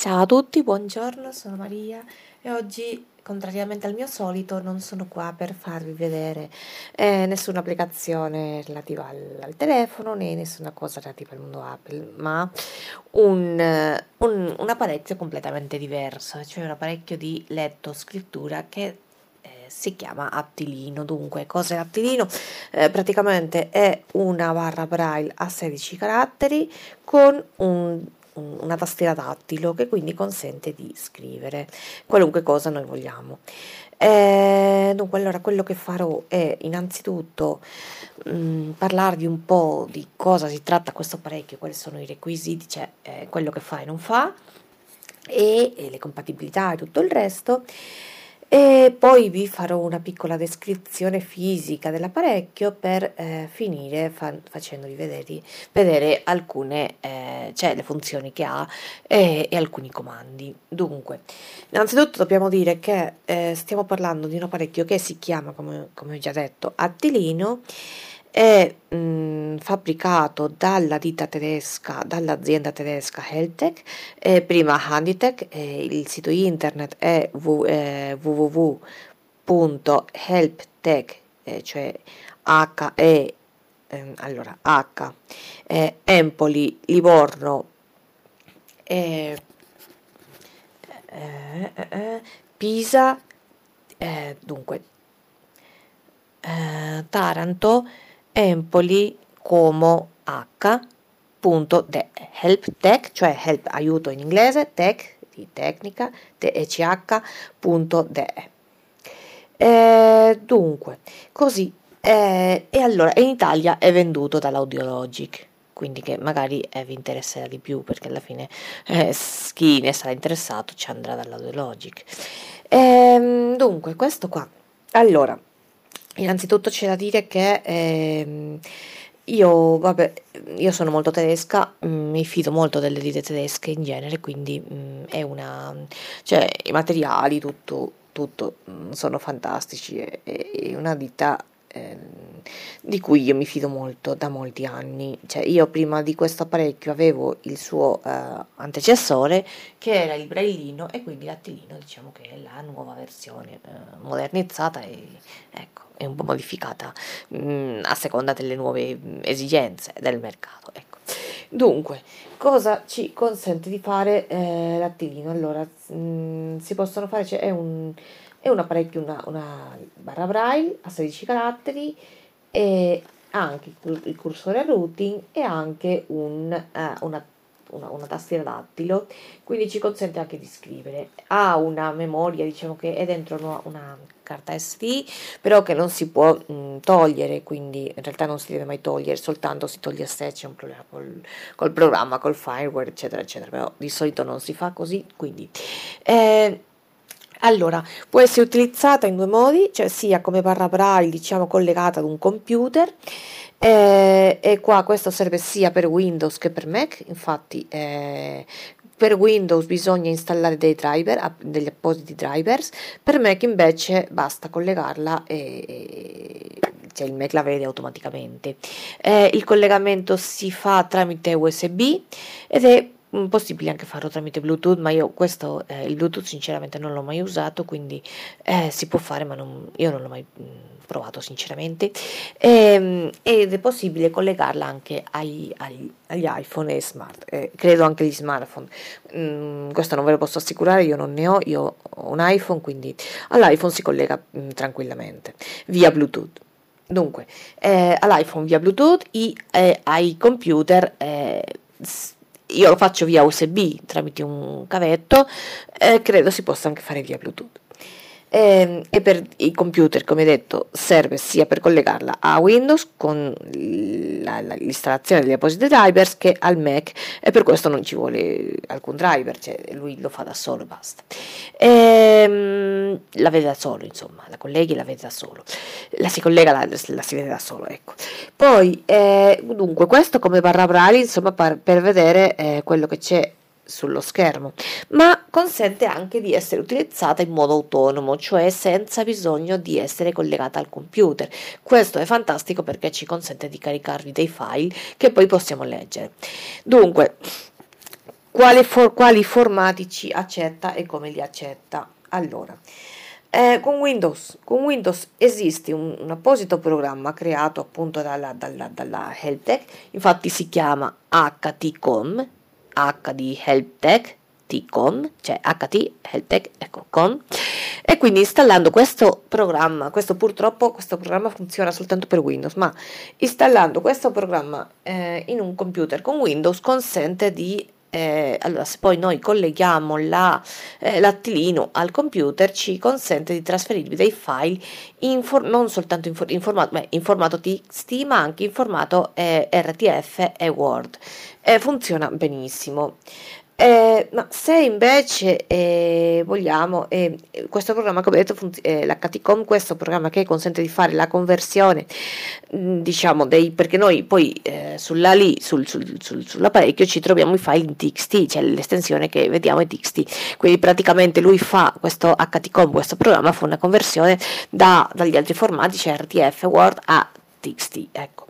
Ciao a tutti, buongiorno, sono Maria e oggi, contrariamente al mio solito, non sono qua per farvi vedere eh, nessuna applicazione relativa al, al, telefono né nessuna cosa relativa al mondo Apple, ma un, un, un apparecchio completamente diverso, cioè un apparecchio di letto scrittura che eh, si chiama Attilino. Dunque, cos'è Attilino? Eh, praticamente è una barra braille a 16 caratteri con un una tastiera tattilo che quindi consente di scrivere qualunque cosa noi vogliamo. Eh, dunque, allora quello che farò è innanzitutto mh, mm, parlarvi un po' di cosa si tratta questo apparecchio, quali sono i requisiti, cioè eh, quello che fa e non fa, e, e le compatibilità e tutto il resto e poi vi farò una piccola descrizione fisica dell'apparecchio per eh, finire fa- facendovi vedere, vedere alcune eh, cioè le funzioni che ha e, e, alcuni comandi. Dunque, innanzitutto dobbiamo dire che eh, stiamo parlando di un apparecchio che si chiama, come, come ho già detto, Attilino è mh, mm, fabbricato dalla ditta tedesca, dall'azienda tedesca Heltec, eh, prima Handitech, eh, il sito internet è w, eh, www.helptech, eh, cioè H E ehm, allora H Empoli Livorno eh, eh, Pisa dunque Taranto Empoli Como H punto de, help tech, cioè help aiuto in inglese, tech di tecnica, tech punto de. Eh, dunque, così, eh, e allora, in Italia è venduto dall'Audiologic, quindi che magari eh, vi interesserà di più, perché alla fine eh, chi ne sarà interessato ci andrà dall'Audiologic. Ehm, dunque, questo qua, allora, Innanzitutto c'è da dire che ehm, io, vabbè, io sono molto tedesca, mm, mi fido molto delle ditte tedesche in genere, quindi mh, mm, è una, cioè i materiali, tutto, tutto mh, mm, sono fantastici, è, è una ditta eh, di cui io mi fido molto da molti anni. Cioè, io prima di questo apparecchio avevo il suo eh, antecessore che era il braillino e quindi l'attilino diciamo che è la nuova versione eh, modernizzata e ecco, è un po' modificata mh, mm, a seconda delle nuove esigenze del mercato. Ecco. Dunque, cosa ci consente di fare eh, l'attilino? Allora, mh, mm, si possono fare, cioè è un è un apparecchio, una, una barra braille a 16 caratteri e anche il cursore a routing e anche un, uh, una, una, una, tastiera dattilo, quindi ci consente anche di scrivere. Ha una memoria, diciamo che è dentro una, una carta SD, però che non si può mh, togliere, quindi in realtà non si deve mai togliere, soltanto si toglie se c'è un problema col, col programma, col fireware, eccetera, eccetera, però di solito non si fa così, quindi... Eh, allora, può essere utilizzata in due modi, cioè sia come barra braille, diciamo collegata ad un computer, eh, e qua questo serve sia per Windows che per Mac, infatti eh, per Windows bisogna installare dei driver, degli appositi drivers, per Mac invece basta collegarla e, cioè il Mac la vede automaticamente. Eh, il collegamento si fa tramite USB ed è possibile anche farlo tramite Bluetooth, ma io questo, eh, il Bluetooth sinceramente non l'ho mai usato, quindi eh, si può fare, ma non, io non l'ho mai mh, provato sinceramente. E, ehm, ed è possibile collegarla anche ai, ai, agli iPhone e smart, eh, credo anche agli smartphone. Mm, questo non ve lo posso assicurare, io non ne ho, io ho un iPhone, quindi all'iPhone si collega mh, tranquillamente via Bluetooth. Dunque, eh, all'iPhone via Bluetooth e eh, ai computer eh, io lo faccio via USB tramite un cavetto, eh, credo si possa anche fare via Bluetooth. E, ehm, e, per i computer, come detto, serve sia per collegarla a Windows con la, la, l'installazione degli appositi drivers che al Mac e per questo non ci vuole alcun driver, cioè lui lo fa da solo e basta. E, ehm, la vede da solo, insomma, la colleghi e la vede da solo, la si collega, la, la si vede da solo, ecco. Poi, eh, dunque, questo come barra braille, insomma, per, per vedere eh, quello che c'è sullo schermo, ma consente anche di essere utilizzata in modo autonomo, cioè senza bisogno di essere collegata al computer. Questo è fantastico perché ci consente di caricarvi dei file che poi possiamo leggere. Dunque, quali, for, quali formati ci accetta e come li accetta. Allora, eh, con, Windows, con, Windows, esiste un, un, apposito programma creato appunto dalla, dalla, dalla Helptech, infatti si chiama HTCOM, H di Helptech, T-Com, cioè HT Helptech, ecco, com, e quindi installando questo programma, questo purtroppo questo programma funziona soltanto per Windows, ma installando questo programma eh, in un computer con Windows consente di eh, allora se poi noi colleghiamo la, eh, l'attilino al computer ci consente di trasferirvi dei file in for- non soltanto in, for- in, formato, beh, in, formato, TXT ma anche in formato eh, RTF e Word. Funziona benissimo eh, ma se invece eh, vogliamo, eh, questo programma come detto, funz- eh, l'HTCOM, questo programma che consente di fare la conversione, mh, mm, diciamo, dei, perché noi poi eh, sulla lì, sul, sul, sul, sull'apparecchio ci troviamo i file in TXT, cioè l'estensione che vediamo è TXT, quindi praticamente lui fa questo HTCOM, questo programma fa una conversione da, dagli altri formati, cioè RTF, Word a TXT, ecco.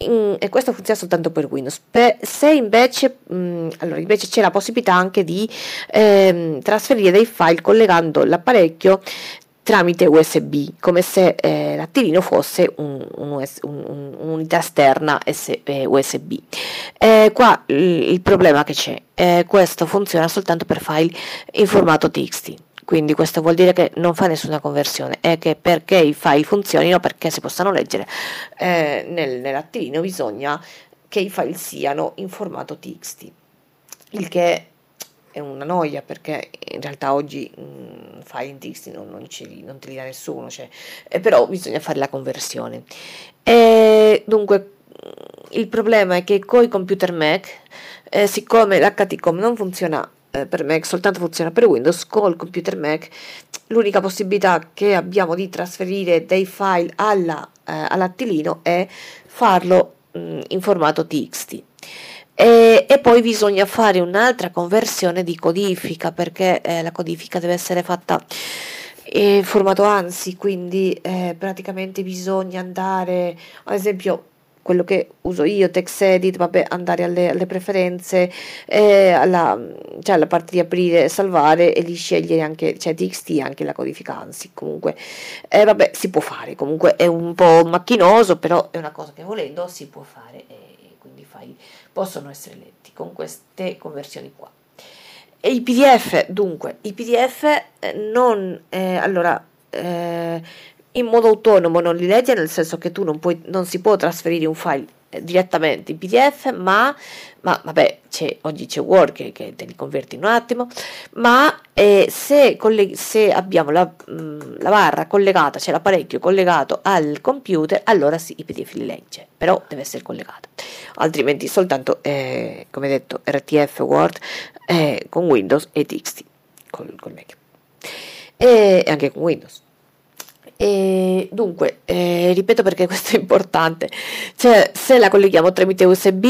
Eh, in, e questo funziona soltanto per Windows. Per, se invece, mh, allora invece c'è la possibilità anche di ehm, trasferire dei file collegando l'apparecchio tramite USB, come se eh, l'attivino fosse un, un US, un, un'unità esterna USB. Eh, qua il, il, problema che c'è, eh, questo funziona soltanto per file in formato TXT quindi questo vuol dire che non fa nessuna conversione e che perché i file funzionino, perché si possano leggere eh, nel, nell'attivino bisogna che i file siano in formato TXT, il che è una noia perché in realtà oggi mh, mm, file in TXT non, non, li, non, te li dà nessuno, cioè, eh, però bisogna fare la conversione. E dunque il problema è che con i computer Mac, eh, siccome l'HTCOM non funziona eh, per Mac, soltanto funziona per Windows, col computer Mac l'unica possibilità che abbiamo di trasferire dei file alla, eh, all'attilino è farlo mh, mm, in formato TXT. E, e, poi bisogna fare un'altra conversione di codifica perché eh, la codifica deve essere fatta in formato ANSI, quindi eh, praticamente bisogna andare, ad esempio quello che uso io, TextEdit, vabbè, andare alle, alle preferenze, eh, alla, cioè alla parte di aprire e salvare e lì scegliere anche, cioè TXT anche la codificanza, comunque, eh, vabbè, si può fare, comunque è un po' macchinoso, però è una cosa che volendo si può fare e quindi i file possono essere letti con queste conversioni qua. E i PDF, dunque, i PDF eh, non, eh, allora, eh, in modo autonomo non li legge, nel senso che tu non, puoi, non si può trasferire un file eh, direttamente in PDF, ma, ma vabbè, c'è, oggi c'è Word che, che, te li converti in un attimo, ma eh, se, colleg- se, abbiamo la, mh, mm, la, barra collegata, cioè l'apparecchio collegato al computer, allora sì, i PDF li legge, però deve essere collegato, altrimenti soltanto, eh, come detto, RTF Word eh, con Windows e TXT col, col Mac e anche con Windows. E dunque, eh, ripeto perché questo è importante, cioè se la colleghiamo tramite USB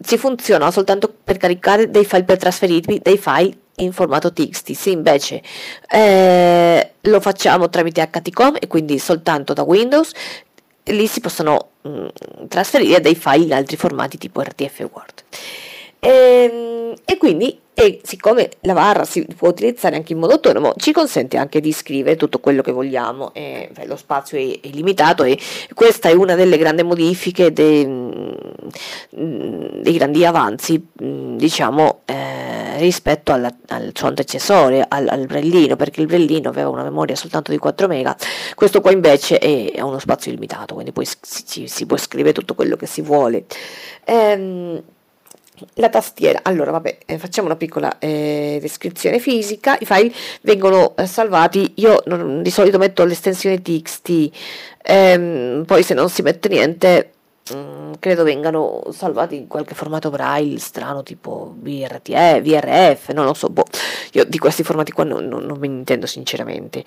ci funziona soltanto per caricare dei file per trasferirvi dei file in formato TXT, se invece eh, lo facciamo tramite HTCOM e quindi soltanto da Windows, lì si possono mh, mm, trasferire dei file in altri formati tipo RTF Word. E, ehm, e quindi e siccome la barra si può utilizzare anche in modo autonomo ci consente anche di scrivere tutto quello che vogliamo e, beh, lo spazio è, è, limitato e questa è una delle grandi modifiche dei, mm, dei grandi avanzi mm, diciamo eh, rispetto alla, al suo antecessore al, al brellino perché il brellino aveva una memoria soltanto di 4 mega questo qua invece è, ha uno spazio limitato quindi poi si, si, può scrivere tutto quello che si vuole. Ehm, la tastiera, allora vabbè, eh, facciamo una piccola eh, descrizione fisica, i file vengono eh, salvati, io non, di solito metto l'estensione txt, ehm, poi se non si mette niente mm, credo vengano salvati in qualche formato braille strano tipo VRTE, VRF, non lo so, boh, io di questi formati qua non, non, non me intendo sinceramente.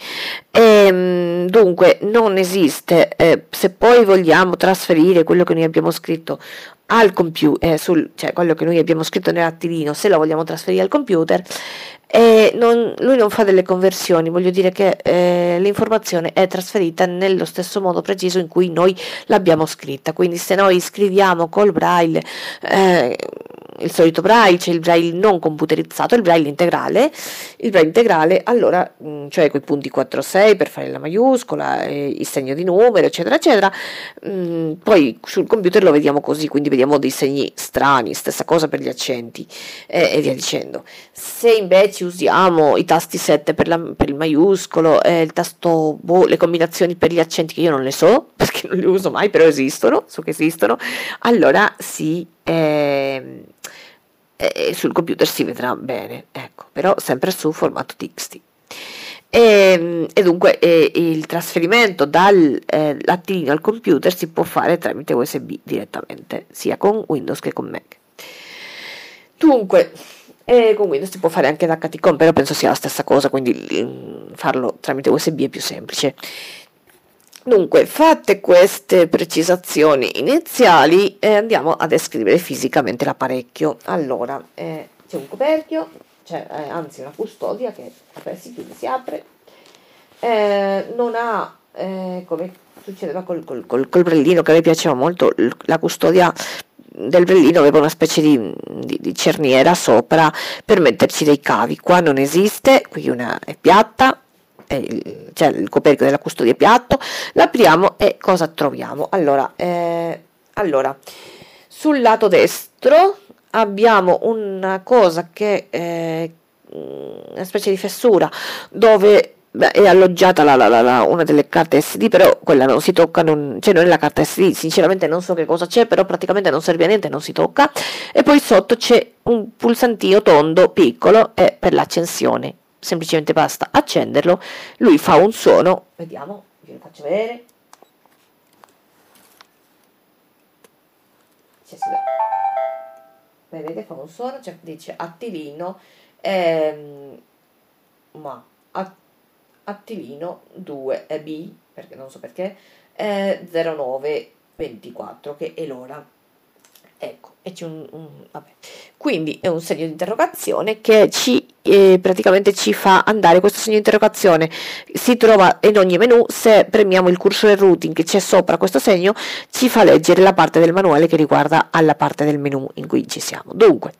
Ehm, dunque non esiste, eh, se poi vogliamo trasferire quello che noi abbiamo scritto al computer, eh, sul, cioè quello che noi abbiamo scritto nell'attivino, se lo vogliamo trasferire al computer, eh, non, lui non fa delle conversioni, voglio dire che eh, l'informazione è trasferita nello stesso modo preciso in cui noi l'abbiamo scritta, quindi se noi scriviamo col braille, eh, il solito braille, c'è il braille non computerizzato, il braille integrale, il braille integrale allora, mh, cioè con i punti 4-6 per fare la maiuscola, eh, il segno di numero, eccetera, eccetera, mh, poi sul computer lo vediamo così, quindi vediamo dei segni strani, stessa cosa per gli accenti eh, e via dicendo. Se invece usiamo i tasti 7 per, la, per il maiuscolo, eh, il tasto, boh, le combinazioni per gli accenti che io non le so, perché non le uso mai, però esistono, so che esistono, allora sì, eh, eh, sul computer si vedrà bene, ecco, però sempre su formato TXT. E, ehm, e dunque eh, il trasferimento dall'attilino eh, al computer si può fare tramite USB direttamente, sia con Windows che con Mac. Dunque, eh, con Windows si può fare anche da HTCOM, però penso sia la stessa cosa, quindi mm, farlo tramite USB è più semplice. Dunque, fatte queste precisazioni iniziali, eh, andiamo a descrivere fisicamente l'apparecchio. Allora, eh, c'è un coperchio, cioè, eh, anzi una custodia che si chiude, si apre, eh, non ha, eh, come succedeva col, col, col, col brellino, che a me piaceva molto, la custodia del brellino aveva una specie di, di, di, cerniera sopra per metterci dei cavi. Qua non esiste, qui una è piatta, eh, cioè il coperchio della custodia piatto, l'apriamo e cosa troviamo? Allora, eh, allora sul lato destro abbiamo una cosa che è una specie di fessura dove Beh, è alloggiata la, la, la, una delle carte SD, però quella non si tocca, non, cioè non è la carta SD, sinceramente non so che cosa c'è, però praticamente non serve a niente, non si tocca. E poi sotto c'è un pulsantino tondo piccolo e per l'accensione semplicemente basta accenderlo, lui fa un suono, vediamo, vi faccio vedere. Cioè, vedete, fa un suono, cioè dice attivino, ehm, ma attivino 2B, perché non so perché, eh, 0924, che è l'ora Ecco, un, un. Quindi è un segno di interrogazione che ci eh, praticamente ci fa andare questo segno di interrogazione. Si trova in ogni menu se premiamo il cursore routing che c'è sopra questo segno ci fa leggere la parte del manuale che riguarda alla parte del menu in cui ci siamo. Dunque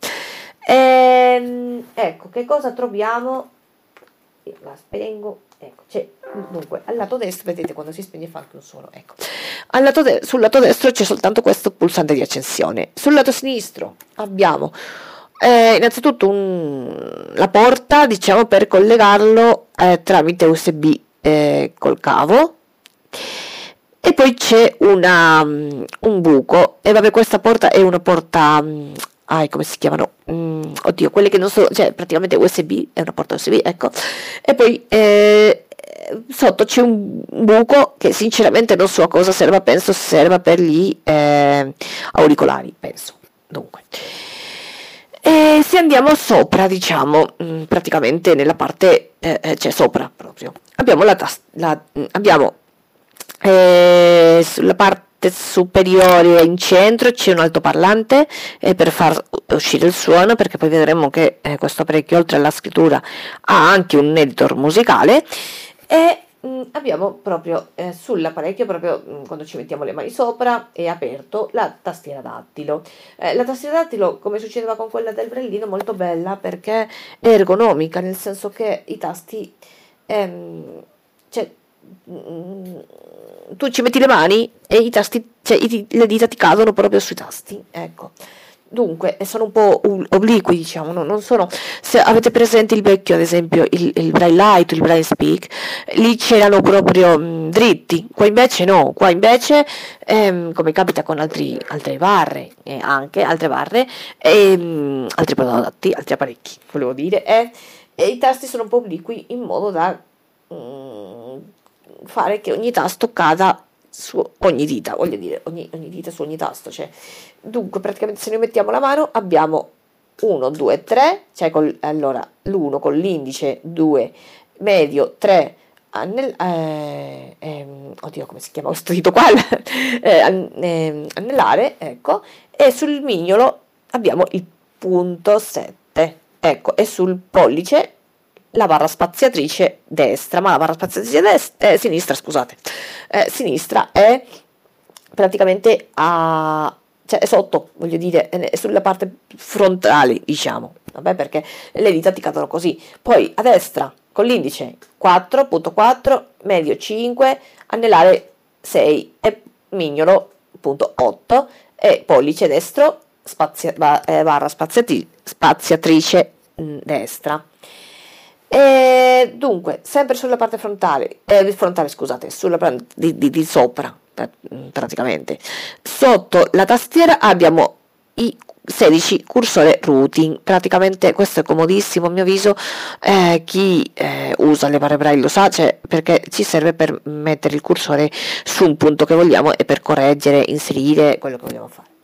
ehm, ecco che cosa troviamo Io la spengo. Ecco c'è dunque al lato destro vedete quando si spegne fa anche un suono ecco lato de- sul lato destro c'è soltanto questo pulsante di accensione. Sul lato sinistro abbiamo eh, innanzitutto un, la porta diciamo per collegarlo eh, tramite usb eh, col cavo. E poi c'è una, um, un buco. E vabbè questa porta è una porta um, ah, come si chiamano? Mm, oddio, quelle che non sono, cioè praticamente USB, è una porta USB, ecco. E poi eh, sotto c'è un buco che sinceramente non so a cosa serva, penso serva per gli eh, auricolari, penso. Dunque. E se andiamo sopra, diciamo, mm, praticamente nella parte, eh, eh, cioè sopra proprio, abbiamo la, tast- la mm, abbiamo eh, sulla parte superiore in centro c'è un altoparlante eh, per far uscire il suono perché poi vedremo che eh, questo apparecchio oltre alla scrittura ha anche un editor musicale e mh, mm, abbiamo proprio eh, sull'apparecchio, proprio mh, mm, quando ci mettiamo le mani sopra, è aperto la tastiera dattilo. Eh, la tastiera dattilo, come succedeva con quella del brellino, molto bella perché è ergonomica, nel senso che i tasti, ehm, cioè, tu ci metti le mani e i tasti, cioè, i, le dita ti cadono proprio sui tasti, ecco. Dunque, sono un po' obliqui, diciamo, no? non sono... Se avete presente il vecchio, ad esempio, il, il Braille Light, il Braille Speak, lì c'erano proprio mh, dritti, qua invece no, qua invece, ehm, come capita con altri, altre barre, eh, anche altre barre, ehm, altri prodotti, altri apparecchi, volevo dire, eh, e i tasti sono un po' obliqui in modo da mh, fare che ogni tasto cada su ogni dita, voglio dire, ogni, ogni dita su ogni tasto. Cioè. Dunque, praticamente se noi mettiamo la mano abbiamo 1, 2, 3, cioè col, allora l'1 con l'indice, 2, medio, 3, annell- eh, ehm, oddio come si chiama questo dito qua, eh, eh, annellare, ecco, e sul mignolo abbiamo il punto 7, ecco, e sul pollice la barra spaziatrice destra, ma la barra spaziatrice destra, eh, sinistra, scusate, eh, sinistra è praticamente a cioè è sotto, voglio dire, è sulla parte frontale, diciamo, vabbè, perché le dita ti cadono così. Poi a destra con l'indice 4.4, medio 5, anellare 6 e mignolo punto 8 e pollice destro spazia, eh, barra spaziati, spaziatrice mm, destra. E dunque, sempre sulla parte frontale, eh, frontale scusate, sulla parte di, di, di sopra praticamente, sotto la tastiera abbiamo i 16 cursore routing. Praticamente questo è comodissimo a mio avviso. Eh, chi eh, usa le barre braille lo sa cioè, perché ci serve per mettere il cursore su un punto che vogliamo e per correggere inserire quello che vogliamo fare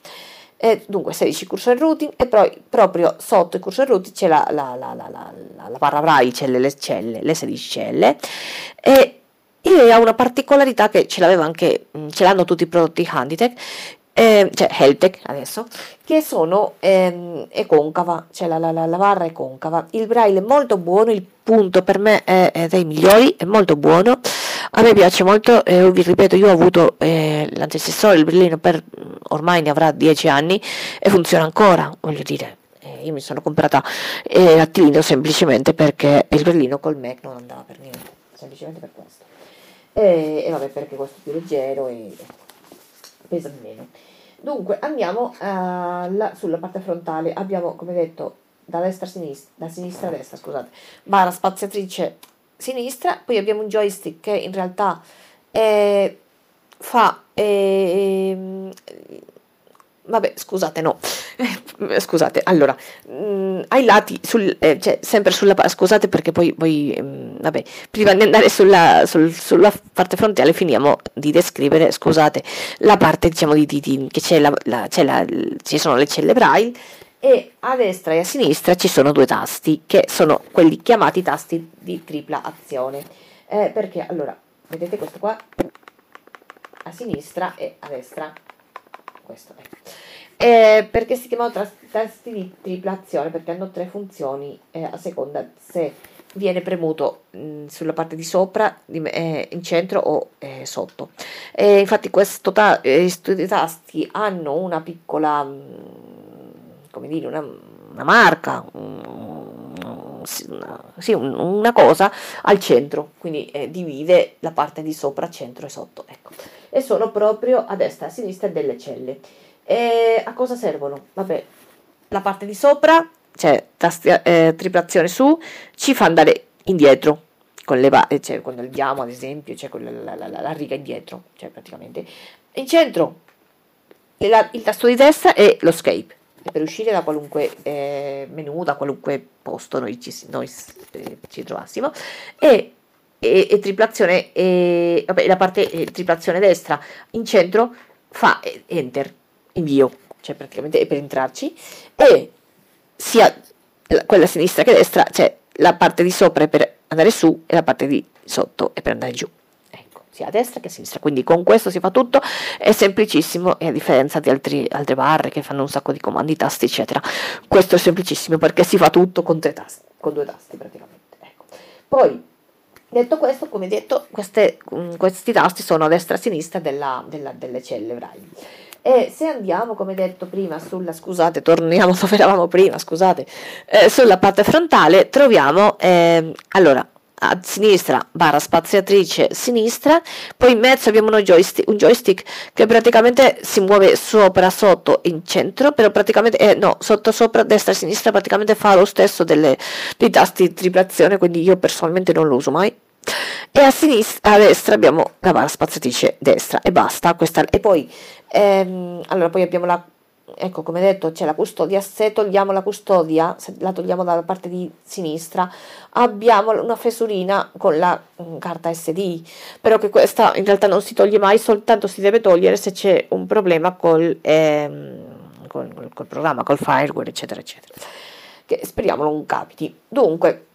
e dunque 16 cursor routing e poi proprio sotto il cursor routing c'è la, la, la, la barra braille, celle, le celle, le 16 celle e ha una particolarità che ce l'aveva anche, ce l'hanno tutti i prodotti Handitech eh, cioè Heltec adesso, che sono ehm, è concava, cioè la, la, la, barra è concava. Il braille è molto buono, il punto per me è, è dei migliori, è molto buono. A me piace molto, eh, vi ripeto, io ho avuto eh, l'antecessore, il brillino, per ormai ne avrà 10 anni e funziona ancora, voglio dire. Eh, io mi sono comprata eh, l'attilino semplicemente perché il brillino col Mac non andava per niente, semplicemente per questo. E, e vabbè, perché questo è più leggero e pesa meno. Dunque andiamo uh, la, sulla parte frontale, abbiamo come detto da destra a sinistra, da sinistra a destra, scusate, barra spaziatrice sinistra, poi abbiamo un joystick che in realtà è, fa eh, vabbè scusate no scusate allora mh, mm, ai lati sul, eh, cioè, sempre sulla scusate perché poi, poi mh, mm, vabbè prima di andare sulla, sul, sulla, parte frontale finiamo di descrivere scusate la parte diciamo di, di, di che c'è, la, la, c'è la, ci sono le celle braille e a destra e a sinistra ci sono due tasti che sono quelli chiamati tasti di tripla azione. Eh, perché allora vedete questo qua? A sinistra e a destra. Questo è. Eh, perché si chiamano tasti di triplazione? Perché hanno tre funzioni eh, a seconda se viene premuto mh, mm, sulla parte di sopra, di, eh, in centro o eh, sotto. infatti questo ta- eh, questi tasti hanno una piccola, mh, mm, come dire, una, una marca, un, sì, una cosa al centro, quindi eh, divide la parte di sopra, centro e sotto. Ecco e sono proprio a destra e a sinistra delle celle. E a cosa servono? Vabbè, la parte di sopra, cioè tastia, eh, triplazione su, ci fa andare indietro con le va- cioè quando leviamo ad esempio, c'è cioè la, la, la, la, riga indietro, cioè praticamente. In centro il, il tasto di destra è lo scape per uscire da qualunque eh, menu, da qualunque posto noi ci, noi, eh, ci trovassimo e e, e triplazione, e, vabbè, la parte e, triplazione destra in centro fa enter, invio, cioè praticamente è per entrarci, e sia quella sinistra che destra, cioè la parte di sopra è per andare su e la parte di sotto è per andare giù. Ecco, sia a destra che a sinistra. Quindi con questo si fa tutto, è semplicissimo e a differenza di altri, altre barre che fanno un sacco di comandi, tasti, eccetera. Questo è semplicissimo perché si fa tutto con, tre tasti, con due tasti praticamente. Ecco. Poi Detto questo, come detto, queste, mm, questi tasti sono a destra e a sinistra della, della, delle celle braille. E se andiamo, come detto prima, sulla, scusate, torniamo dove eravamo prima, scusate, eh, sulla parte frontale troviamo, eh, allora, a sinistra barra spaziatrice sinistra, poi in mezzo abbiamo joystick, un joystick che praticamente si muove sopra, sotto, in centro, però praticamente, eh, no, sotto, sopra, destra sinistra praticamente fa lo stesso delle, dei tasti di triplazione, quindi io personalmente non lo uso mai. E a sinistra, a destra abbiamo la barra spaziatrice destra e basta, questa, e poi, ehm, allora poi abbiamo la ecco come detto c'è la custodia, se togliamo la custodia, se la togliamo dalla parte di sinistra, abbiamo una fesurina con la mm, carta SD, però che questa in realtà non si toglie mai, soltanto si deve togliere se c'è un problema col, ehm, col, col programma, col fireware, eccetera, eccetera, che speriamo non capiti. Dunque,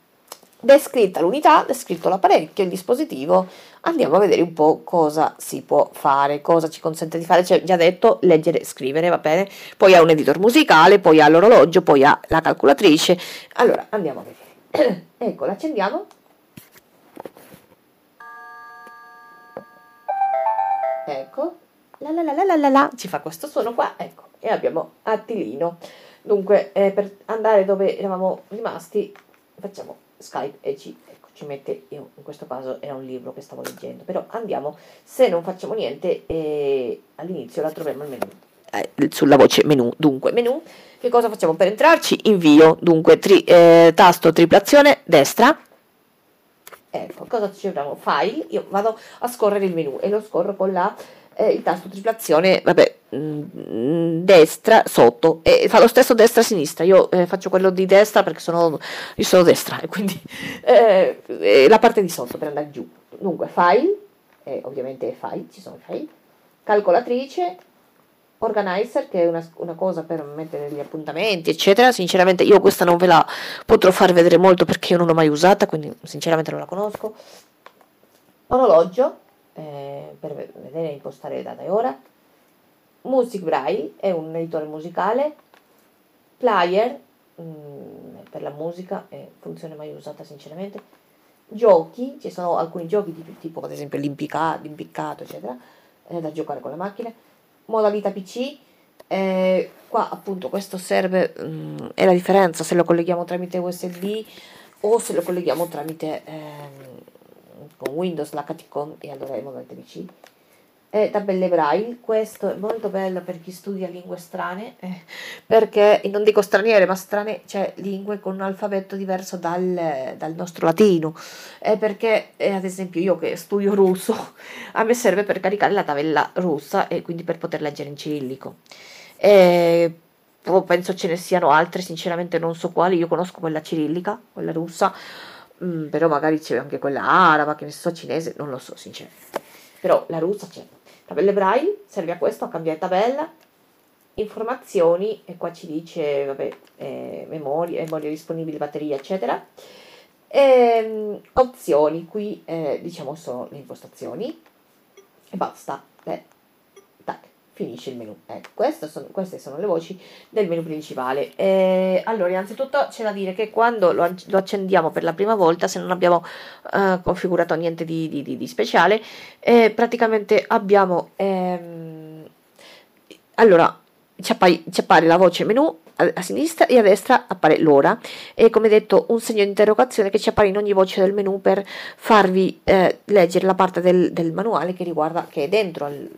descritta l'unità, descritto l'apparecchio, il dispositivo, andiamo a vedere un po' cosa si può fare, cosa ci consente di fare, cioè già detto leggere scrivere, va bene? Poi ha un editor musicale, poi ha l'orologio, poi ha la calcolatrice. Allora, andiamo a vedere. ecco, l'accendiamo. Ecco, la la la la la la, ci fa questo suono qua, ecco, e abbiamo Attilino. Dunque, eh, per andare dove eravamo rimasti, facciamo Skype e ci, ecco, ci mette, in questo caso era un libro che stavo leggendo, però andiamo, se non facciamo niente, eh, all'inizio la troviamo il menu, eh, sulla voce menu, dunque menu, che cosa facciamo? Per entrarci? Invio, dunque tri, eh, tasto triplazione destra, ecco, cosa ci abbiamo? File, io vado a scorrere il menu e lo scorro con la eh, il tasto triplazione, vabbè, destra, sotto, e fa lo stesso destra-sinistra, io eh, faccio quello di destra perché sono, io sono destra, e quindi eh, la parte di sotto per andare giù. Dunque, file, ovviamente file, ci sono file, calcolatrice, organizer che è una, una, cosa per mettere gli appuntamenti eccetera sinceramente io questa non ve la potrò far vedere molto perché io non l'ho mai usata quindi sinceramente non la conosco orologio eh, per vedere impostare data e ora. Music Braille è un editore musicale. Player mh, mm, per la musica, è funzione mai usata sinceramente. Giochi, ci sono alcuni giochi tipo, tipo ad esempio l'impiccato, eccetera, è da giocare con le macchine. Modalità PC, eh, qua appunto questo serve, mh, mm, è la differenza se lo colleghiamo tramite USB o se lo colleghiamo tramite... Ehm, con Windows l'HTCOM e allora è modalità PC e tabelle braille questo è molto bello per chi studia lingue strane eh, perché non dico straniere ma strane cioè lingue con un alfabeto diverso dal, dal nostro latino eh, perché eh, ad esempio io che studio russo a me serve per caricare la tabella russa e quindi per poter leggere in cirillico e penso ce ne siano altre sinceramente non so quali io conosco quella cirillica quella russa Mm, però magari c'è anche quella araba, che ne so, cinese, non lo so sinceramente. Però la russa c'è. Tabelle braille serve a questo, a cambiare tabella. Informazioni, e qua ci dice, vabbè, eh, memoria, memoria disponibile, batteria, eccetera. E, ehm, opzioni, qui eh, diciamo sono le impostazioni. E basta. Beh, finisce il menu. Ecco, sono, queste sono le voci del menu principale. Eh, allora, innanzitutto c'è da dire che quando lo, lo, accendiamo per la prima volta, se non abbiamo eh, configurato niente di, di, di, di speciale, eh, praticamente abbiamo... Ehm, allora, ci appare, ci appare la voce menu a sinistra e a destra appare l'ora e come detto un segno di interrogazione che ci appare in ogni voce del menu per farvi eh, leggere la parte del, del, manuale che riguarda che è dentro al,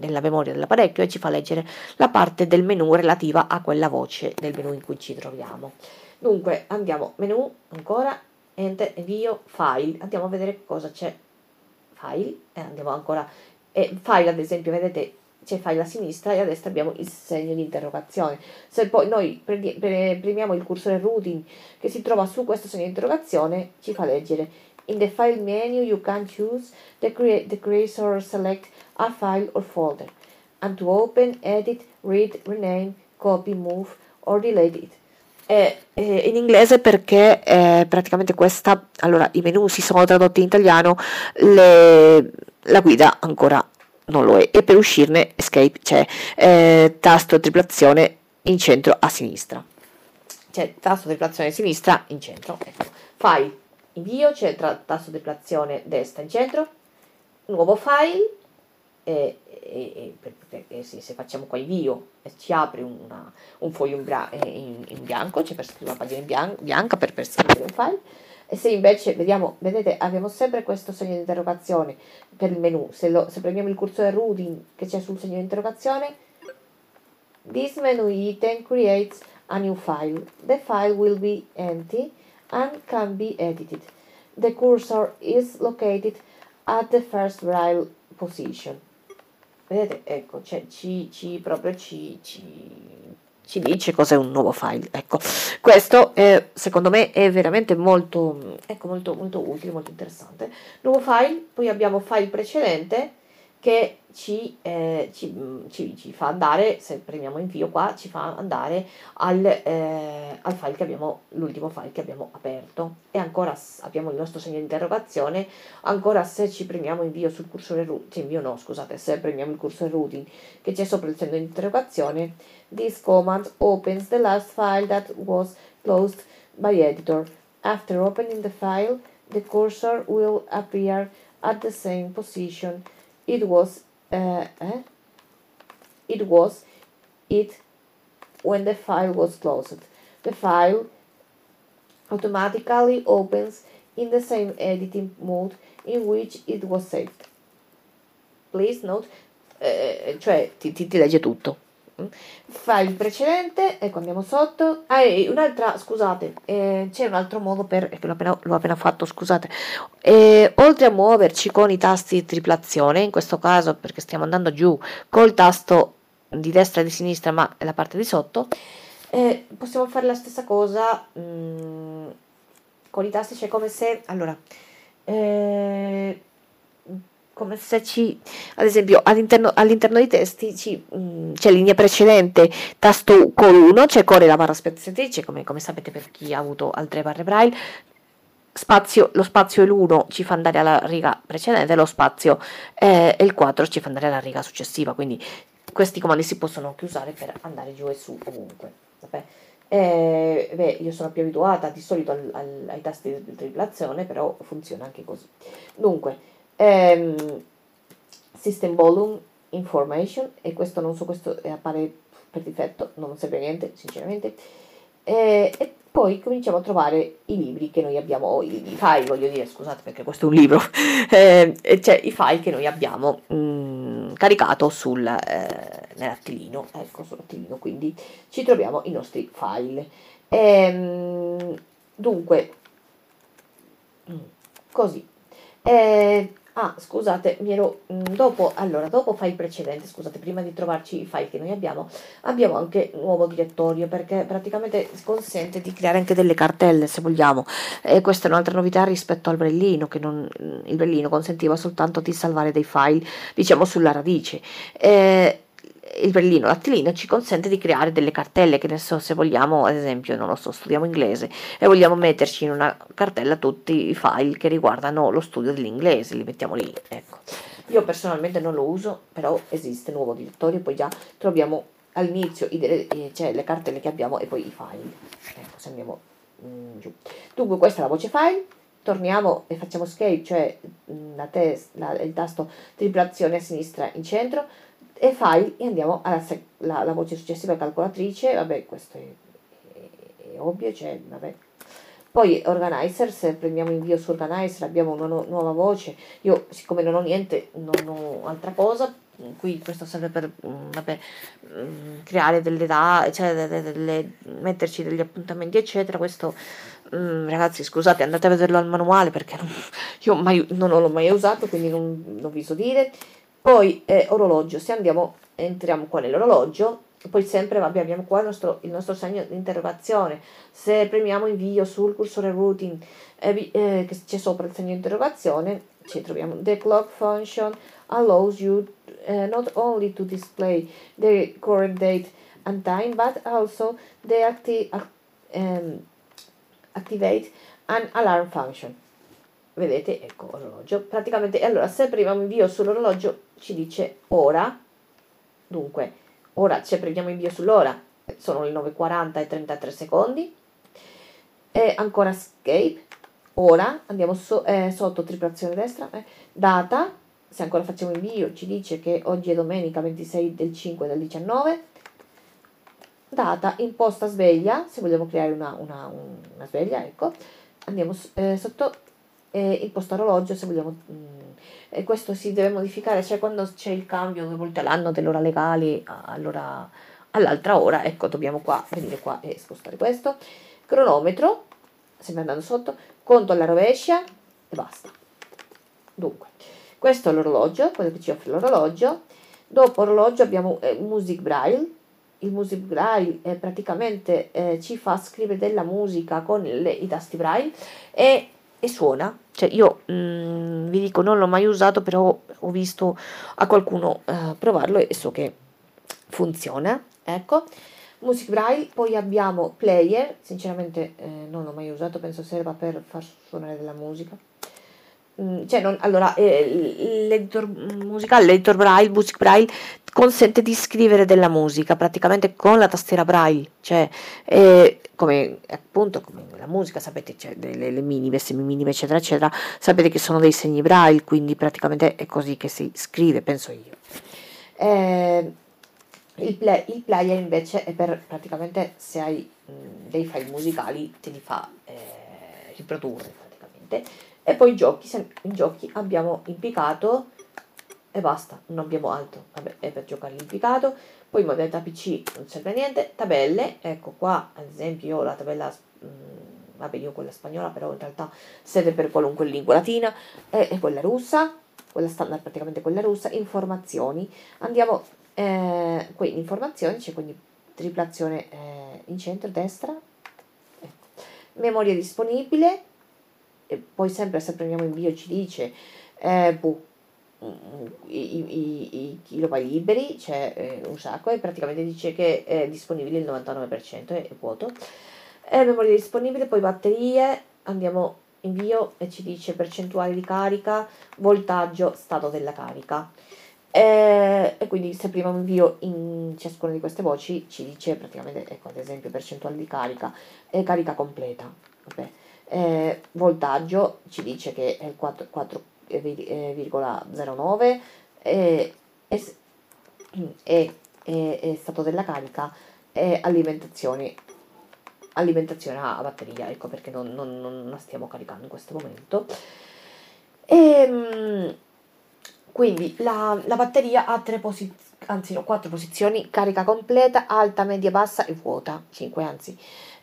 nella memoria dell'apparecchio e ci fa leggere la parte del menu relativa a quella voce del menu in cui ci troviamo. Dunque andiamo menu ancora enter invio file. Andiamo a vedere cosa c'è. File e andiamo ancora. E file ad esempio vedete c'è file a sinistra e a destra abbiamo il segno di interrogazione. Se poi noi premiamo il cursore routing che si trova su questo segno di interrogazione, ci fa leggere In the file menu you can choose the, crea the creator or select a file or folder and to open, edit, read, rename, copy, move or delete it. È, è in inglese perché eh, praticamente questa, allora i menu si sono tradotti in italiano, le, la guida ancora non lo è. E per uscirne escape c'è eh, tasto triplazione in centro a sinistra. C'è tasto triplazione sinistra in centro ecco. file invio c'è tra, tasto triplazione destra in centro nuovo file e, e, e, e sì, se facciamo qua invio ci apre una, un foglio in, bra- in, in bianco c'è per scrivere una pagina in bian- bianca per, per scrivere un file e se invece, vediamo, vedete, abbiamo sempre questo segno di interrogazione per il menu, se, lo, se premiamo il cursore routing che c'è sul segno di interrogazione, this menu item creates a new file. The file will be empty and can be edited. The cursor is located at the first braille position. Vedete, ecco, cioè, ci, ci proprio ci, ci ci dice cos'è un nuovo file. Ecco, questo è, secondo me è veramente molto, ecco, molto, molto utile, molto interessante. Nuovo file, poi abbiamo file precedente che ci, eh, ci, ci, ci, fa andare, se premiamo invio qua, ci fa andare al, eh, al file che abbiamo, l'ultimo file che abbiamo aperto. E ancora abbiamo il nostro segno di interrogazione, ancora se ci premiamo invio sul cursore routing, cioè invio no, scusate, se premiamo il cursore routing che c'è sopra il segno di interrogazione, this command opens the last file that was closed by editor. After opening the file, the cursor will appear at the same position it was uh, eh? it was it when the file was closed. The file automatically opens in the same editing mode in which it was saved. Please note, eh, cioè ti, ti, ti legge tutto. File precedente, ecco andiamo sotto. Ah, e un'altra, scusate, eh, c'è un altro modo per, che l'ho appena, l'ho appena fatto, scusate. Eh, oltre a muoverci con i tasti triplazione, in questo caso perché stiamo andando giù col tasto di destra e di sinistra, ma la parte di sotto, eh, possiamo fare la stessa cosa mh, mm, con i tasti, cioè come se, allora, eh, come se ci, ad esempio, all'interno, all'interno dei testi ci, mh, mm, c'è linea precedente, tasto con 1, c'è core la barra spaziatrice, come, come sapete per chi ha avuto altre barre braille, spazio, lo spazio e l'1 ci fa andare alla riga precedente, lo spazio eh, e il 4 ci fa andare alla riga successiva, quindi questi comandi si possono anche usare per andare giù e su ovunque. Eh, beh, io sono più abituata di solito al, al, ai tasti di triplazione, però funziona anche così. Dunque, ehm, System Volume Information, e questo non so, questo appare per difetto, non serve a niente, sinceramente. Eh, e poi cominciamo a trovare i libri che noi abbiamo, o i, i file, voglio dire, scusate perché questo è un libro, eh, cioè i file che noi abbiamo. Mm, caricato sul, eh, nell'attilino, ecco sull'attilino, quindi ci troviamo i nostri file. Ehm, dunque, mm, così. Eh, Ah, scusate, mi ero, mm, dopo, allora, dopo file precedente, scusate, prima di trovarci i file che noi abbiamo, abbiamo anche un nuovo direttorio perché praticamente consente di creare anche delle cartelle se vogliamo. E questa è un'altra novità rispetto al brellino, che non, il brellino consentiva soltanto di salvare dei file, diciamo, sulla radice. Eh, il brillino lattilino ci consente di creare delle cartelle che ne so se vogliamo ad esempio non lo so studiamo inglese e vogliamo metterci in una cartella tutti i file che riguardano lo studio dell'inglese li mettiamo lì ecco. Io personalmente non lo uso però esiste nuovo direttorio poi già troviamo all'inizio i, cioè le cartelle che abbiamo e poi i file. Ecco se andiamo mm, giù. Dunque questa è la voce file. Torniamo e facciamo escape cioè mm, la test, la, il tasto triplazione a sinistra in centro e file e andiamo alla la, la voce successiva calcolatrice, vabbè questo è, è, è ovvio, cioè, vabbè. Poi organizer, se prendiamo invio su organizer abbiamo una nu- nuova voce, io siccome non ho niente, non ho altra cosa, qui questo serve per mm, vabbè, mm, creare delle date, cioè delle, delle, metterci degli appuntamenti eccetera, questo mm, ragazzi scusate andate a vederlo al manuale perché non, io mai, non l'ho mai usato quindi non, non vi so dire poi eh, orologio, se andiamo, entriamo qua nell'orologio, poi sempre vabbè, abbiamo qua il nostro, il nostro segno di interrogazione, se premiamo invio sul cursore routing eh, eh, che c'è sopra il segno di interrogazione, ci troviamo. The clock function allows you uh, not only to display the current date and time but also the acti- um, activate an alarm function. Vedete? Ecco orologio. Praticamente allora se premiamo invio sull'orologio ci dice ora. Dunque ora se prendiamo invio sull'ora sono le 9.40 e 33 secondi. E ancora escape. Ora andiamo so, eh, sotto triplazione destra eh, data se ancora facciamo invio ci dice che oggi è domenica 26 del 5 del 19 data imposta sveglia se vogliamo creare una, una, una sveglia ecco. Andiamo eh, sotto eh, il posto orologio se vogliamo mh, mm, e questo si deve modificare cioè quando c'è il cambio due volte all'anno dell'ora legale all'ora all'altra ora ecco dobbiamo qua venire qua e spostare questo. Cronometro sempre andando sotto conto alla rovescia e basta. Dunque questo è l'orologio quello che ci offre l'orologio. Dopo orologio abbiamo eh, music braille. Il music braille eh, praticamente eh, ci fa scrivere della musica con le, i tasti braille e e suona. Cioè io mh, mm, vi dico non l'ho mai usato, però ho visto a qualcuno uh, provarlo e so che funziona. Ecco. Music Braille, poi abbiamo Player, sinceramente eh, non l'ho mai usato, penso serva per far suonare della musica. Mm, cioè non, allora, eh, l'editor musicale, l'editor Braille, Music Braille consente di scrivere della musica praticamente con la tastiera Braille, cioè eh, come appunto come la musica, sapete, cioè le, le minime, semiminime, eccetera, eccetera, sapete che sono dei segni braille, quindi praticamente è così che si scrive, penso io. Eh, il, play, il player invece è per praticamente se hai mh, dei file musicali te li fa eh, riprodurre praticamente e poi giochi, in giochi abbiamo impiccato e basta, non abbiamo altro, vabbè è per giocare l'impiccato. Poi modalità PC non serve a niente, tabelle, ecco qua ad esempio io ho la tabella mh, vabbè io quella spagnola però in realtà serve per qualunque lingua latina. E, e quella russa quella standard praticamente quella russa. Informazioni. Andiamo eh, qui in informazioni c'è quindi triplazione eh, in centro destra. Ecco. memoria disponibile e poi sempre se prendiamo invio ci dice eh, boh, i, i, i, kilobyte liberi c'è eh, un sacco e praticamente dice che è disponibile il 99% è, è vuoto eh, memoria disponibile poi batterie andiamo invio e ci dice percentuale di carica voltaggio stato della carica eh, e quindi se prima invio in ciascuna di queste voci ci dice praticamente, ecco ad esempio percentuale di carica e carica completa. Vabbè. Eh, voltaggio ci dice che è il 4,09 e, e, e, e, stato della carica e alimentazione alimentazione a batteria ecco perché non, non, non la stiamo caricando in questo momento e, ehm, quindi la, la batteria ha tre posizioni, anzi no, quattro posizioni, carica completa, alta, media, bassa e vuota, 5 anzi.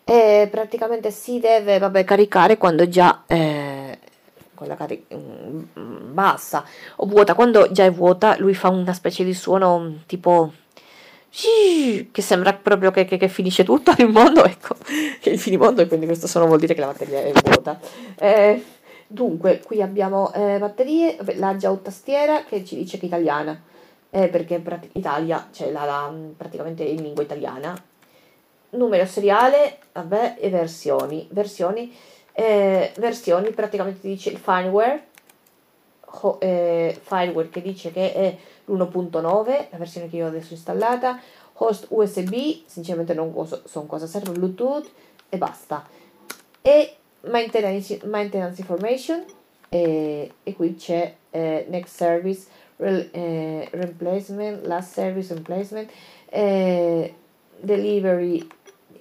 E praticamente si deve vabbè, caricare quando già eh, con la carica mm, bassa o vuota, quando già è vuota lui fa una specie di suono tipo che sembra proprio che, che, che, finisce tutto il mondo, ecco, che è il finimondo e quindi questo suono vuol dire che la batteria è vuota. Eh, Dunque, qui abbiamo eh, batterie, la tastiera che ci dice che è italiana, eh, perché in Italia c'è la, la, praticamente in lingua italiana. Numero seriale, vabbè, e versioni. Versioni, eh, versioni praticamente dice il firmware, ho, eh, firmware che dice che è l'1.9, la versione che io ho adesso installata, host USB, sinceramente non so, so cosa serve, Bluetooth e basta. E maintenance, maintenance information e, e qui c'è eh, next service re, eh, replacement last service replacement eh, delivery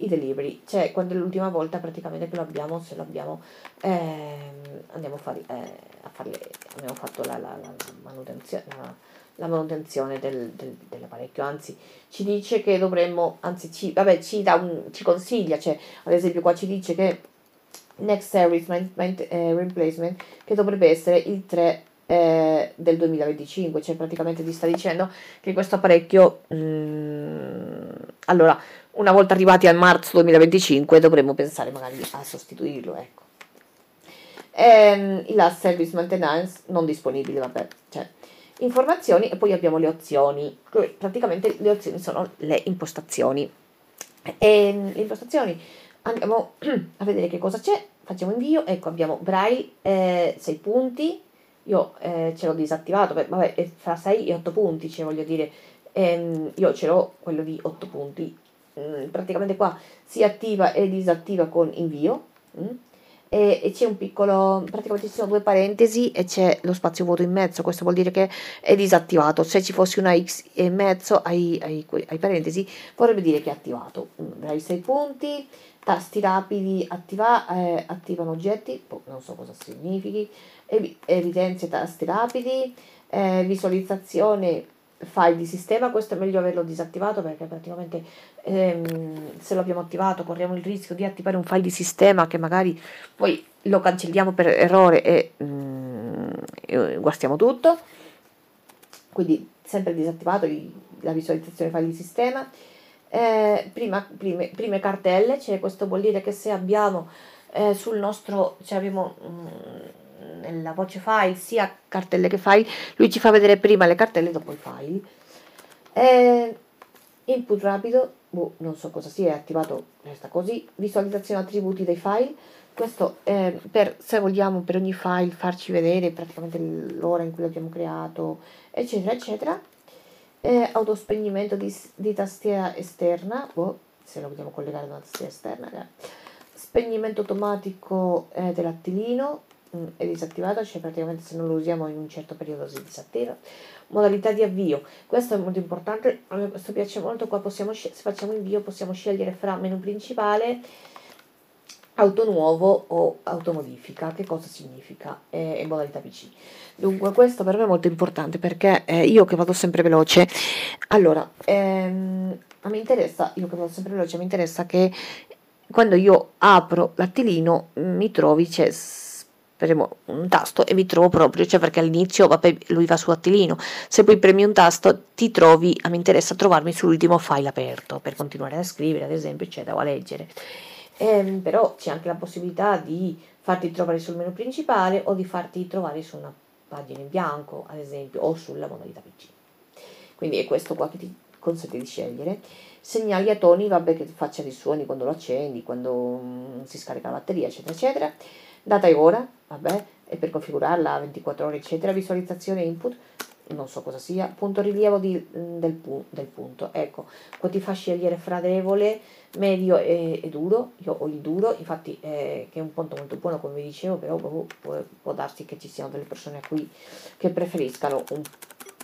i delivery. Cioè quando è l'ultima volta praticamente che lo abbiamo se lo abbiamo ehm, andiamo a fare eh, a farle abbiamo fatto la, la, la manutenzione la, la manutenzione del, del, dell'apparecchio, anzi ci dice che dovremmo, anzi ci, vabbè, ci, dà un, ci consiglia, cioè ad esempio qua ci dice che Next Series eh, Replacement che dovrebbe essere il 3 eh, del 2025, cioè praticamente ti sta dicendo che questo apparecchio, mh, mm, allora, una volta arrivati al marzo 2025 dovremmo pensare magari a sostituirlo, ecco. Ehm, il last service maintenance non disponibile, vabbè, cioè, informazioni e poi abbiamo le opzioni, praticamente le opzioni sono le impostazioni. E, ehm, le impostazioni andiamo a vedere che cosa c'è, facciamo invio, ecco abbiamo braille eh, 6 punti, io eh, ce l'ho disattivato, vabbè, è fra 6 e 8 punti, cioè voglio dire, ehm, io ce l'ho quello di 8 punti, mm, praticamente qua si attiva e disattiva con invio, mm, e, e, c'è un piccolo, praticamente ci sono due parentesi e c'è lo spazio vuoto in mezzo, questo vuol dire che è disattivato, se ci fosse una X in mezzo ai, ai, ai parentesi vorrebbe dire che è attivato, mm, hai 6 punti, tasti rapidi attiva, eh, attivano oggetti, non so cosa significhi, ev- tasti rapidi, eh, visualizzazione file di sistema, questo è meglio averlo disattivato perché praticamente ehm, se lo abbiamo attivato corriamo il rischio di attivare un file di sistema che magari poi lo cancelliamo per errore e, mm, guastiamo tutto, quindi sempre disattivato la visualizzazione file di sistema. Eh, prima, prime, prime, cartelle, cioè questo vuol dire che se abbiamo eh, sul nostro, cioè abbiamo mm, nella voce file sia cartelle che file, lui ci fa vedere prima le cartelle e dopo i file. Eh, input rapido, boh, non so cosa sia, è attivato, resta così, visualizzazione attributi dei file, questo eh, per, se vogliamo per ogni file farci vedere praticamente l'ora in cui l'abbiamo creato, eccetera, eccetera eh, autospegnimento di, di, tastiera esterna, oh, se lo vogliamo collegare a una tastiera esterna, eh. spegnimento automatico eh, dell'attilino, è disattivato, cioè praticamente se non lo usiamo in un certo periodo si disattiva. Modalità di avvio, questo è molto importante, a me questo piace molto, qua possiamo se facciamo invio possiamo scegliere fra menu principale, auto nuovo o automodifica, che cosa significa? Eh, e modalità PC. Dunque questo per me è molto importante perché eh, io che vado sempre veloce, allora, ehm, a me interessa, io che vado sempre veloce, mi interessa che quando io apro l'attilino mi trovi, c'è premo un tasto e mi trovo proprio, cioè perché all'inizio vabbè, lui va su attilino, se poi premi un tasto ti trovi, a me interessa trovarmi sull'ultimo file aperto per continuare a scrivere ad esempio eccetera o a leggere. Eh, però c'è anche la possibilità di farti trovare sul menu principale o di farti trovare su una pagina in bianco ad esempio o sulla modalità PC. Quindi è questo qua che ti consente di scegliere segnali a toni, vabbè che faccia dei suoni quando lo accendi, quando mm, si scarica la batteria, eccetera, eccetera. Data e ora, vabbè, e per configurarla 24 ore, eccetera. Visualizzazione input, non so cosa sia. Punto rilievo di, mm, del, del, punto. Ecco, qua ti fa scegliere fra debole, medio e, e, duro. Io ho il duro, infatti, eh, che è un punto molto buono, come vi dicevo, però può, può darsi che ci siano delle persone a cui che preferiscano un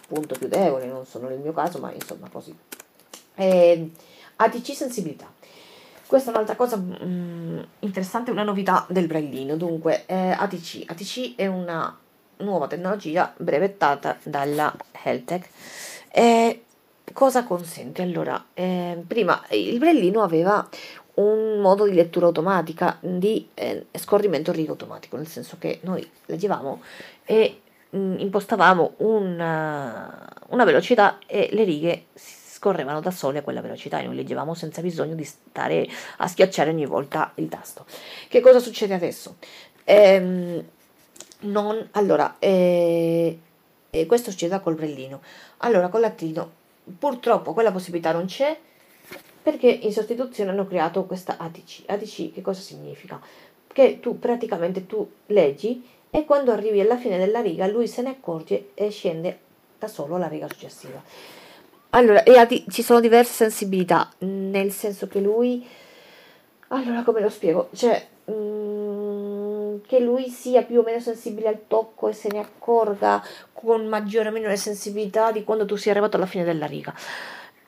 punto più debole, non sono nel mio caso, ma insomma così eh, ATC sensibilità. Questa è un'altra cosa mh, mm, interessante, una novità del braillino. Dunque, eh, ATC. ATC è una nuova tecnologia brevettata dalla Heltec. Eh, cosa consente? Allora, eh, prima il braillino aveva un modo di lettura automatica di eh, scorrimento rigo automatico, nel senso che noi leggevamo e mh, mm, impostavamo una, una velocità e le righe si scorrevano da sole a quella velocità e noi leggevamo senza bisogno di stare a schiacciare ogni volta il tasto. Che cosa succede adesso? Ehm, non, allora, eh, eh, questo succede col brellino. Allora, con l'attino, purtroppo quella possibilità non c'è perché in sostituzione hanno creato questa ATC. ATC che cosa significa? Che tu praticamente tu leggi e quando arrivi alla fine della riga lui se ne accorge e scende da solo alla riga successiva. Allora, e ci sono diverse sensibilità, nel senso che lui... Allora, come lo spiego? Cioè, mm, che lui sia più o meno sensibile al tocco e se ne accorga con maggiore o minore sensibilità di quando tu sia arrivato alla fine della riga.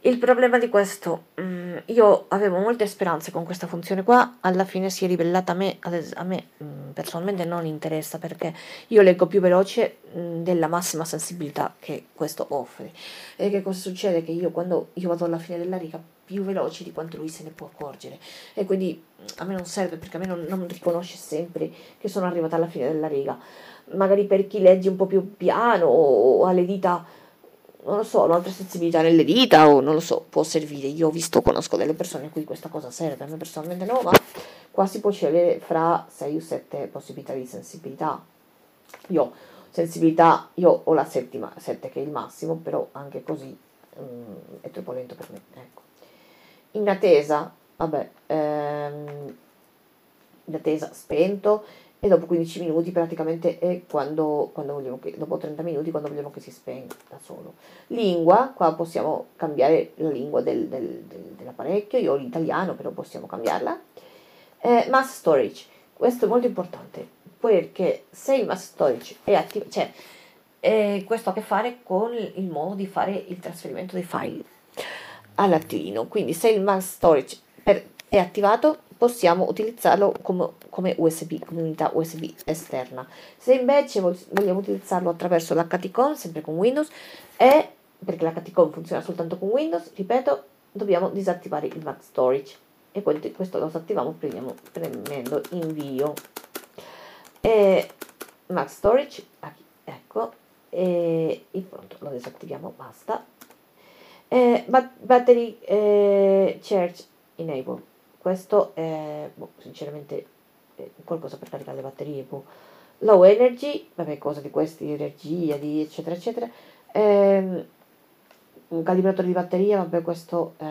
Il problema di questo, mm, io avevo molte speranze con questa funzione qua, alla fine si è rivelata a me, a me mm, personalmente non interessa perché io leggo più veloce mm, della massima sensibilità che questo offre. E che cosa succede? Che io quando io vado alla fine della riga più veloce di quanto lui se ne può accorgere e quindi a me non serve perché a me non, non riconosce sempre che sono arrivata alla fine della riga. Magari per chi legge un po' più piano o, o le dita non lo so, un'altra sensibilità nelle dita o non lo so, può servire. Io ho visto, conosco delle persone a cui questa cosa serve, a me personalmente no, ma qua si può scegliere fra 6 o 7 possibilità di sensibilità. Io sensibilità, io ho la settima, 7 che è il massimo, però anche così um, è troppo lento per me. Ecco. In attesa, vabbè, ehm, in attesa spento e dopo 15 minuti praticamente è quando, quando vogliamo che, dopo 30 minuti quando vogliamo che si spenga da solo. Lingua, qua possiamo cambiare la lingua del, del, del, dell'apparecchio, io ho l'italiano però possiamo cambiarla. Eh, mass storage, questo è molto importante perché se il mass storage è attivo, cioè eh, questo ha a che fare con il modo di fare il trasferimento dei file all'attivino, quindi se il mass storage è attivato possiamo utilizzarlo come, come USB, come unità USB esterna. Se invece vogliamo utilizzarlo attraverso l'HTCON, sempre con Windows, e perché l'HTCON funziona soltanto con Windows, ripeto, dobbiamo disattivare il Mac Storage e questo lo attiviamo premendo invio. E Mac Storage, ecco, e, e pronto, lo disattiviamo, basta. E battery eh, Charge Enable questo è boh, sinceramente è qualcosa per caricare le batterie boh. low energy vabbè cosa di questi energia di eccetera eccetera. Ehm, un calibratore di batteria vabbè questo eh,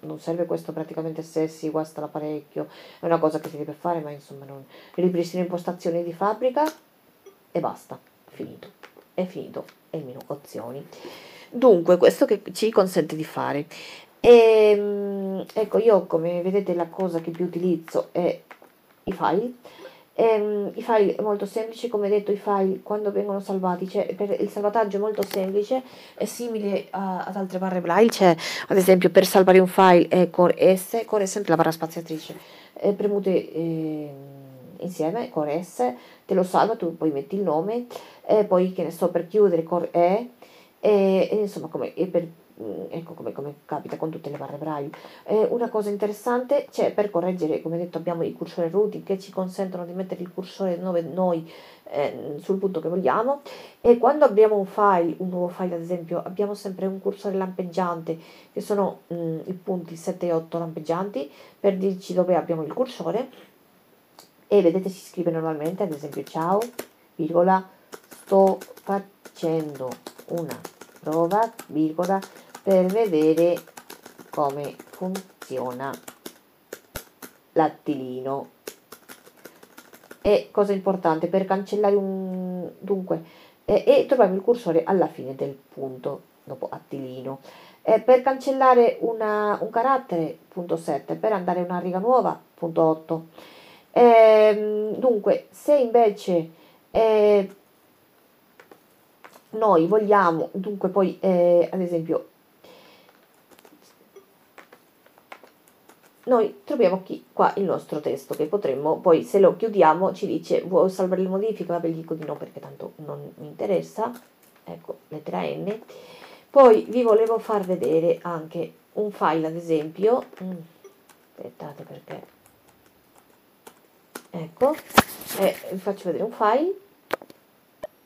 non serve questo praticamente se si guasta l'apparecchio. È una cosa che si deve fare ma insomma non ripristino impostazioni di fabbrica e basta. Finito. È finito. Il menu opzioni. Dunque questo che ci consente di fare? E ecco, io come vedete la cosa che più utilizzo è i file. Ehm, I file è molto semplice, come detto i file quando vengono salvati, cioè il salvataggio è molto semplice, è simile a, ad altre barre braille, cioè ad esempio per salvare un file è Core S, è sempre la barra spaziatrice, è premute eh, insieme, Core S, te lo salva, tu poi metti il nome, e poi che ne so per chiudere Core E, e, e insomma come, e per ecco come, come, capita con tutte le barre braille. Eh, una cosa interessante c'è per correggere, come detto, abbiamo i cursori routing che ci consentono di mettere il cursore dove noi eh, sul punto che vogliamo. E quando apriamo un file, un nuovo file ad esempio, abbiamo sempre un cursore lampeggiante che sono mh, mm, i punti 7 e 8 lampeggianti. Per dirci dove abbiamo il cursore. E vedete si scrive normalmente ad esempio ciao, virgola, sto facendo una prova, virgola, per vedere come funziona l'attilino. E cosa importante per cancellare un dunque eh, e troviamo il cursore alla fine del punto dopo attilino. Eh, per cancellare una, un carattere punto 7 per andare una riga nuova punto 8 eh, dunque se invece eh, noi vogliamo dunque poi eh, ad esempio noi troviamo qui qua il nostro testo che potremmo poi se lo chiudiamo ci dice vuoi salvare le modifiche? Vabbè gli dico di no perché tanto non mi interessa. Ecco lettera n. Poi vi volevo far vedere anche un file ad esempio. Mm, aspettate perché. Ecco eh, vi faccio vedere un file.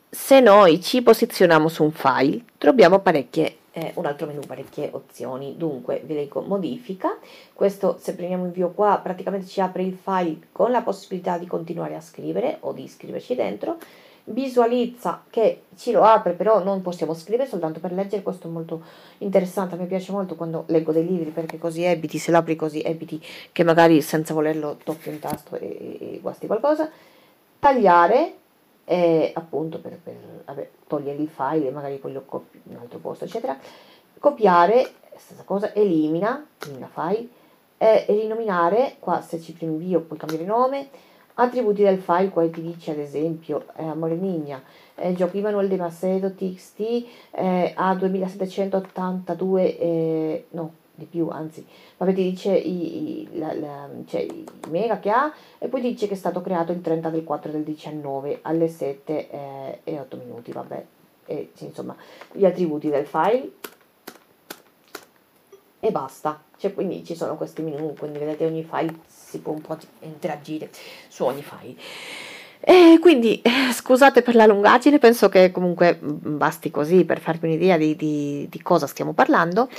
Se noi ci posizioniamo su un file troviamo parecchie eh, un altro menu, parecchie opzioni. Dunque, vi leggo modifica. Questo, se premiamo invio qua, praticamente ci apre il file con la possibilità di continuare a scrivere o di scriverci dentro. Visualizza che ci lo apre, però non possiamo scrivere soltanto per leggere. Questo è molto interessante. Me piace molto quando leggo dei libri perché così eviti, se lo apri così, eviti che magari senza volerlo tocchi un tasto e, e guasti qualcosa. Tagliare e appunto per, per vabbè, togliere il file magari poi lo copio in un altro posto eccetera. Copiare stessa cosa elimina elimina file e rinominare qua se ci premi invio puoi cambiare nome attributi del file qua ti dice ad esempio eh, Amore Nigna eh, Giochi Manuel de Macedo TXT eh, a 2782 eh, no di più, anzi, vabbè ti dice i, i, la, la, cioè, i mega che ha e poi dice che è stato creato il 30 del 4 del 19 alle 7 eh, e 8 minuti, vabbè, e, insomma, gli attributi del file e basta. Cioè, quindi ci sono questi menu, quindi vedete ogni file si può un po' interagire su ogni file. E quindi eh, scusate per la lungaggine, penso che comunque basti così per farvi un'idea di, di, di cosa stiamo parlando.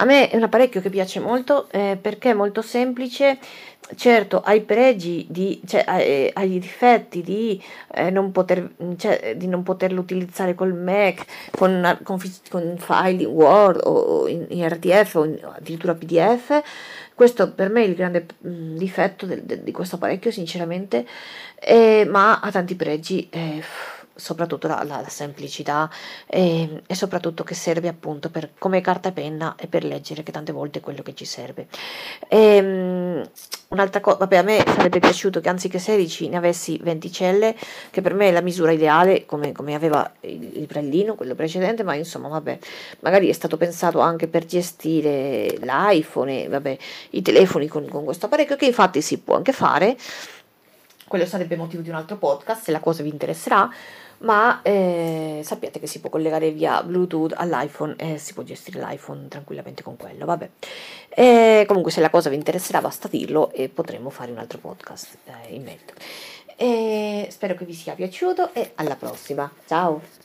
A me è un apparecchio che piace molto eh, perché è molto semplice, certo ha i pregi, di, cioè, eh, ha i difetti di, eh, non poter, cioè, di, non poterlo utilizzare col Mac, con, con, con file in Word o in, in RTF o in, addirittura PDF. Questo per me è il grande mh, difetto del, de, di questo apparecchio, sinceramente, eh, ma ha tanti pregi. Soprattutto la, la, la semplicità e, e, soprattutto che serve appunto per, come carta e penna e per leggere che tante volte è quello che ci serve. E, um, un'altra cosa vabbè a me sarebbe piaciuto che anziché 16 ne avessi 20 celle che per me è la misura ideale come, come aveva il, il brellino quello precedente ma insomma vabbè magari è stato pensato anche per gestire l'iPhone vabbè i telefoni con, con questo apparecchio che infatti si può anche fare. Quello sarebbe motivo di un altro podcast se la cosa vi interesserà ma eh, sappiate che si può collegare via Bluetooth all'iPhone e si può gestire l'iPhone tranquillamente con quello, vabbè. E comunque se la cosa vi interesserà basta dirlo e potremo fare un altro podcast eh, in merito. E spero che vi sia piaciuto e alla prossima, ciao!